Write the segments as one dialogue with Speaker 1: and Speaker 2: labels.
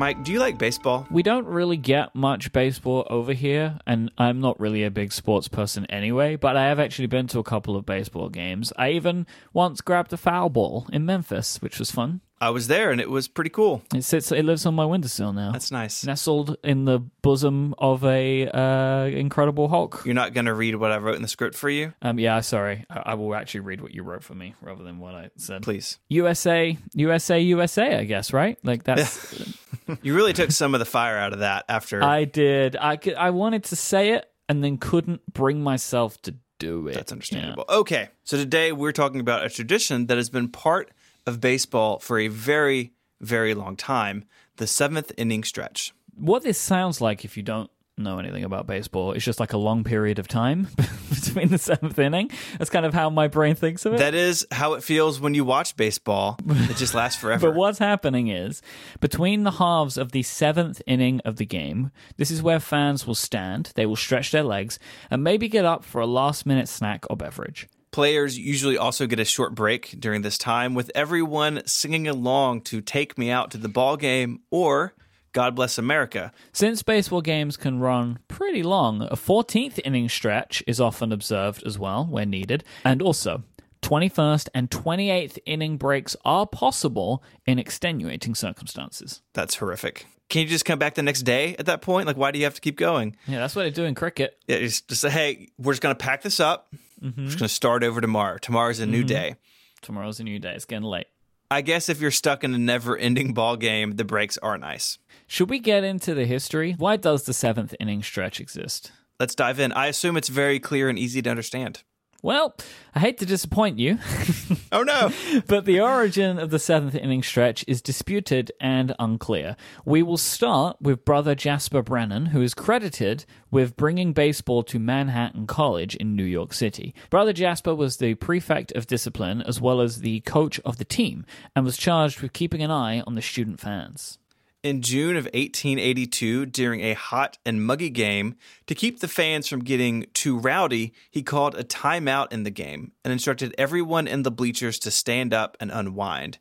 Speaker 1: Mike, do you like baseball?
Speaker 2: We don't really get much baseball over here, and I'm not really a big sports person anyway, but I have actually been to a couple of baseball games. I even once grabbed a foul ball in Memphis, which was fun.
Speaker 1: I was there and it was pretty cool.
Speaker 2: It sits it lives on my windowsill now.
Speaker 1: That's nice.
Speaker 2: nestled in the bosom of a uh, incredible Hulk.
Speaker 1: You're not going to read what I wrote in the script for you?
Speaker 2: Um, yeah, sorry. I, I will actually read what you wrote for me rather than what I said.
Speaker 1: Please.
Speaker 2: USA, USA, USA. I guess right. Like that's.
Speaker 1: You really took some of the fire out of that after.
Speaker 2: I did. I could, I wanted to say it and then couldn't bring myself to do it.
Speaker 1: That's understandable. Okay. So today we're talking about a tradition that has been part of baseball for a very, very long time the seventh inning stretch.
Speaker 2: What this sounds like, if you don't know anything about baseball, It's just like a long period of time between the seventh inning. That's kind of how my brain thinks of it.
Speaker 1: That is how it feels when you watch baseball. It just lasts forever.
Speaker 2: But what's happening is between the halves of the seventh inning of the game, this is where fans will stand, they will stretch their legs, and maybe get up for a last minute snack or beverage.
Speaker 1: Players usually also get a short break during this time with everyone singing along to Take Me Out to the Ball Game or God Bless America.
Speaker 2: Since baseball games can run pretty long, a 14th inning stretch is often observed as well where needed. And also, 21st and 28th inning breaks are possible in extenuating circumstances.
Speaker 1: That's horrific. Can you just come back the next day at that point? Like, why do you have to keep going?
Speaker 2: Yeah, that's what they do in cricket.
Speaker 1: Yeah, just, just say, hey, we're just going to pack this up.
Speaker 2: Mm-hmm.
Speaker 1: We're just going to start over tomorrow. Tomorrow's a new day.
Speaker 2: Tomorrow's a new day. It's getting late.
Speaker 1: I guess if you're stuck in a never ending ball game, the breaks are nice.
Speaker 2: Should we get into the history? Why does the seventh inning stretch exist?
Speaker 1: Let's dive in. I assume it's very clear and easy to understand.
Speaker 2: Well, I hate to disappoint you,
Speaker 1: Oh, no.
Speaker 2: but the origin of the seventh inning stretch is disputed and unclear. We will start with brother Jasper Brennan, who is credited with bringing baseball to Manhattan College in New York City. Brother Jasper was the prefect of discipline as well as the coach of the team and was charged with keeping an eye on the student fans.
Speaker 1: In June of 1882, during a hot and muggy game, to keep the fans from getting too rowdy, he called a timeout in the game and instructed everyone in the bleachers to stand up and unwind.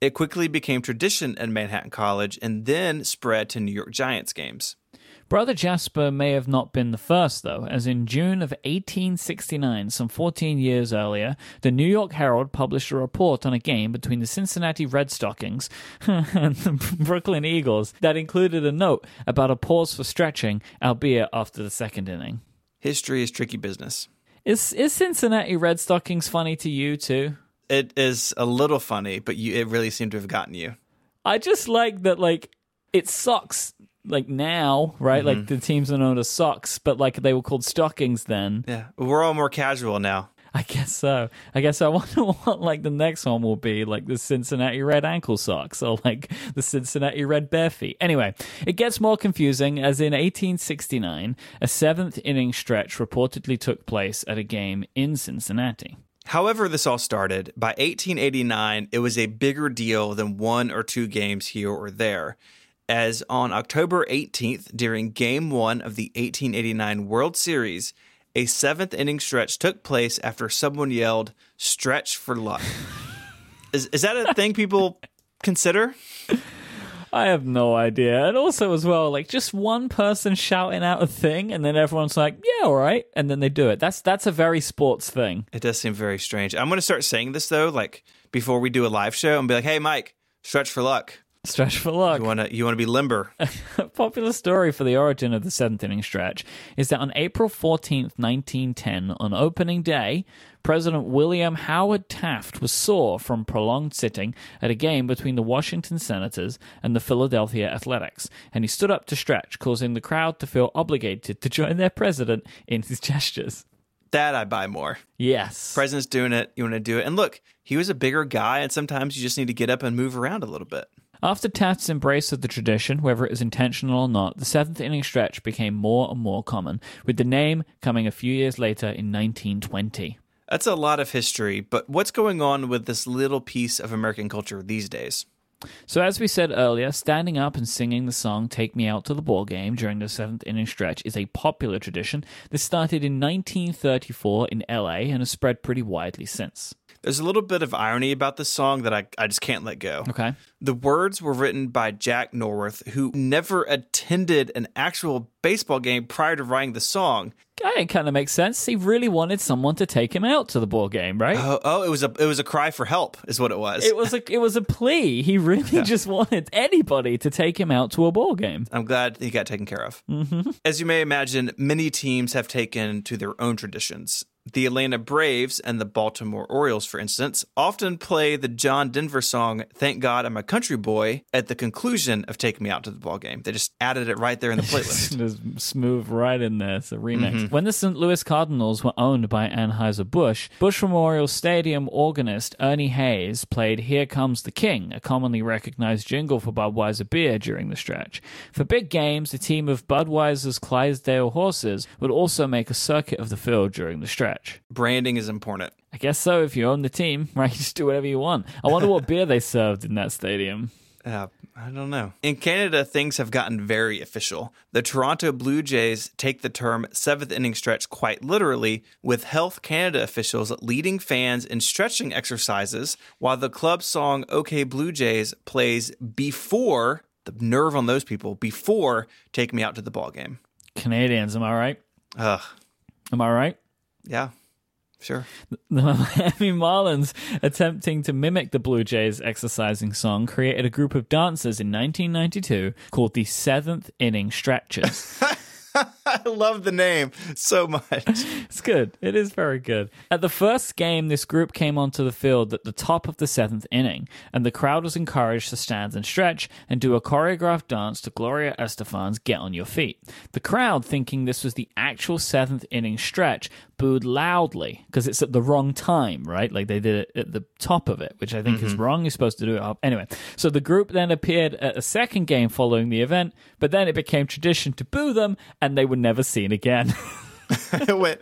Speaker 1: It quickly became tradition at Manhattan College and then spread to New York Giants games.
Speaker 2: Brother Jasper may have not been the first, though, as in June of 1869, some 14 years earlier, the New York Herald published a report on a game between the Cincinnati Red Stockings and the Brooklyn Eagles that included a note about a pause for stretching, albeit after the second inning.
Speaker 1: History is tricky business.
Speaker 2: Is, is Cincinnati Red Stockings funny to you, too?
Speaker 1: It is a little funny, but you, it really seemed to have gotten you.
Speaker 2: I just like that, like, it sucks. Like now, right? Like mm-hmm. the teams are known as socks, but like they were called stockings then.
Speaker 1: Yeah, we're all more casual now.
Speaker 2: I guess so. I guess I wonder what like the next one will be, like the Cincinnati Red ankle socks or like the Cincinnati Red bare feet. Anyway, it gets more confusing as in 1869, a seventh inning stretch reportedly took place at a game in Cincinnati.
Speaker 1: However, this all started, by 1889, it was a bigger deal than one or two games here or there. As on October 18th, during Game 1 of the 1889 World Series, a seventh inning stretch took place after someone yelled, Stretch for luck. is, is that a thing people consider?
Speaker 2: I have no idea. And also, as well, like just one person shouting out a thing, and then everyone's like, "Yeah, all right," and then they do it. That's that's a very sports thing.
Speaker 1: It does seem very strange. I'm going to start saying this, though, like before we do a live show and be like, hey, Mike, stretch for luck.
Speaker 2: Stretch for luck.
Speaker 1: You want to you want to be limber.
Speaker 2: A popular story for the origin of the seventh inning stretch is that on April 14th, 1910, on opening day, President William Howard Taft was sore from prolonged sitting at a game between the Washington Senators and the Philadelphia Athletics, and he stood up to stretch, causing the crowd to feel obligated to join their president in his gestures.
Speaker 1: That I buy more.
Speaker 2: Yes.
Speaker 1: President's doing it. You want to do it. And look, he was a bigger guy, and sometimes you just need to get up and move around a little bit.
Speaker 2: After Taft's embrace of the tradition, whether it was intentional or not, the seventh inning stretch became more and more common, with the name coming a few years later in 1920.
Speaker 1: That's a lot of history, but what's going on with this little piece of American culture these days?
Speaker 2: So, as we said earlier, standing up and singing the song Take Me Out to the Ball Game during the seventh inning stretch is a popular tradition. This started in 1934 in LA and has spread pretty widely since.
Speaker 1: There's a little bit of irony about this song that I, I just can't let go.
Speaker 2: Okay.
Speaker 1: The words were written by Jack Norworth, who never attended an actual baseball game prior to writing the song.
Speaker 2: It kind of makes sense. He really wanted someone to take him out to the ball game, right?
Speaker 1: Oh, oh, it was a it was a cry for help, is what it was.
Speaker 2: it was a it was a plea. He really just wanted anybody to take him out to a ball game.
Speaker 1: I'm glad he got taken care of. Mm-hmm. As you may imagine, many teams have taken to their own traditions. The Atlanta Braves and the Baltimore Orioles, for instance, often play the John Denver song "Thank God I'm a Country Boy" at the conclusion of "Take Me Out to the Ball Game." They just added it right there in the playlist.
Speaker 2: Just smooth right in there. It's a remix. When the St. Louis Cardinals were owned by Anheuser-Busch, Busch Memorial Stadium organist Ernie Hays played Here Comes the King, a commonly recognized jingle for Budweiser beer during the stretch. For big games, a team of Budweiser's Clydesdale horses would also make a circuit of the field during the stretch.
Speaker 1: Branding is important.
Speaker 2: I guess so if you own the team, right? You just do whatever you want. I wonder what beer they served in that stadium.
Speaker 1: Uh, I don't know. In Canada, things have gotten very official. The Toronto Blue Jays take the term seventh inning stretch quite literally, with Health Canada officials leading fans in stretching exercises while the club song OK Blue Jays plays before the nerve on those people, before Take Me Out to the Ball Game.
Speaker 2: Canadians, am I right?
Speaker 1: Ugh.
Speaker 2: Am I right?
Speaker 1: Yeah, sure.
Speaker 2: The Miami Marlins, attempting to mimic the Blue Jays' exercising song, created a group of dancers in 1992 called the Seventh Inning Stretchers.
Speaker 1: I love the name so much.
Speaker 2: it's good. It is very good. At the first game, this group came onto the field at the top of the seventh inning, and the crowd was encouraged to stand and stretch and do a choreographed dance to Gloria Estefan's Get on Your Feet. The crowd, thinking this was the actual seventh inning stretch, booed loudly because it's at the wrong time, right? Like they did it at the top of it, which I think is mm-hmm. wrong. You're supposed to do it up. Anyway, so the group then appeared at a second game following the event, but then it became tradition to boo them, and they were never seen again.
Speaker 1: it went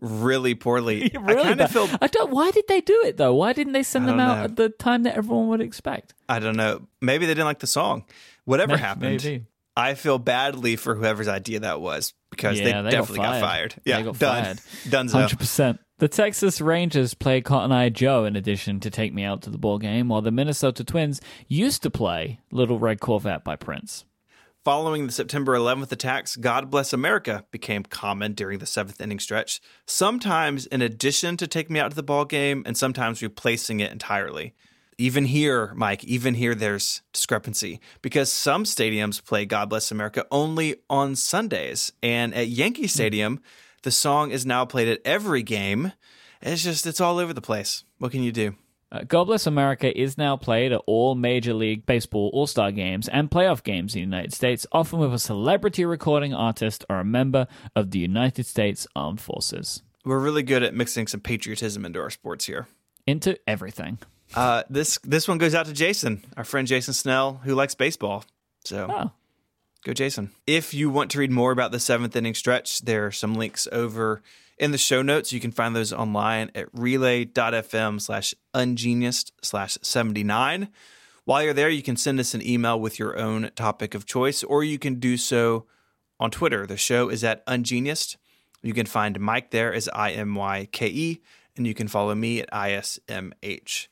Speaker 1: really poorly. I kind of feel
Speaker 2: I don't. Why did they do it though? Why didn't they send them out
Speaker 1: know.
Speaker 2: at the time that everyone would expect?
Speaker 1: I don't know. Maybe they didn't like the song. Whatever
Speaker 2: Maybe.
Speaker 1: happened, I feel badly for whoever's idea that was because they,
Speaker 2: Yeah, they got
Speaker 1: definitely got
Speaker 2: fired.
Speaker 1: fired.
Speaker 2: They
Speaker 1: Yeah,
Speaker 2: got
Speaker 1: done.
Speaker 2: fired.
Speaker 1: Dunzo.
Speaker 2: Hundred percent. The Texas Rangers play Cotton Eye Joe in addition to Take Me Out to the Ball Game, while the Minnesota Twins used to play Little Red Corvette by Prince.
Speaker 1: Following the September 11th attacks, God Bless America became common during the seventh inning stretch, sometimes in addition to Take Me Out to the Ball Game and sometimes replacing it entirely. Even here, Mike, even here, there's discrepancy because some stadiums play God Bless America only on Sundays. And at Yankee hmm. Stadium, the song is now played at every game. It's just, it's all over the place. What can you do?
Speaker 2: Uh, God Bless America is now played at all Major League Baseball All Star games and playoff games in the United States, often with a celebrity recording artist or a member of the United States Armed Forces.
Speaker 1: We're really good at mixing some patriotism into our sports here.
Speaker 2: Into everything.
Speaker 1: Uh, this this one goes out to Jason, our friend Jason Snell, who likes baseball. So
Speaker 2: Oh,
Speaker 1: go, Jason. If you want to read more about the seventh inning stretch, there are some links over in the show notes. You can find those online at relay.fm slash ungeniused slash 79. While you're there, you can send us an email with your own topic of choice, or you can do so on Twitter. The show is at ungeniused. You can find Mike there as I M Y K E, and you can follow me at ISMH.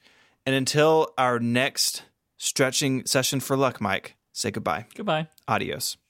Speaker 1: And until our next stretching session for luck, Mike, say goodbye.
Speaker 2: goodbye.
Speaker 1: Adios.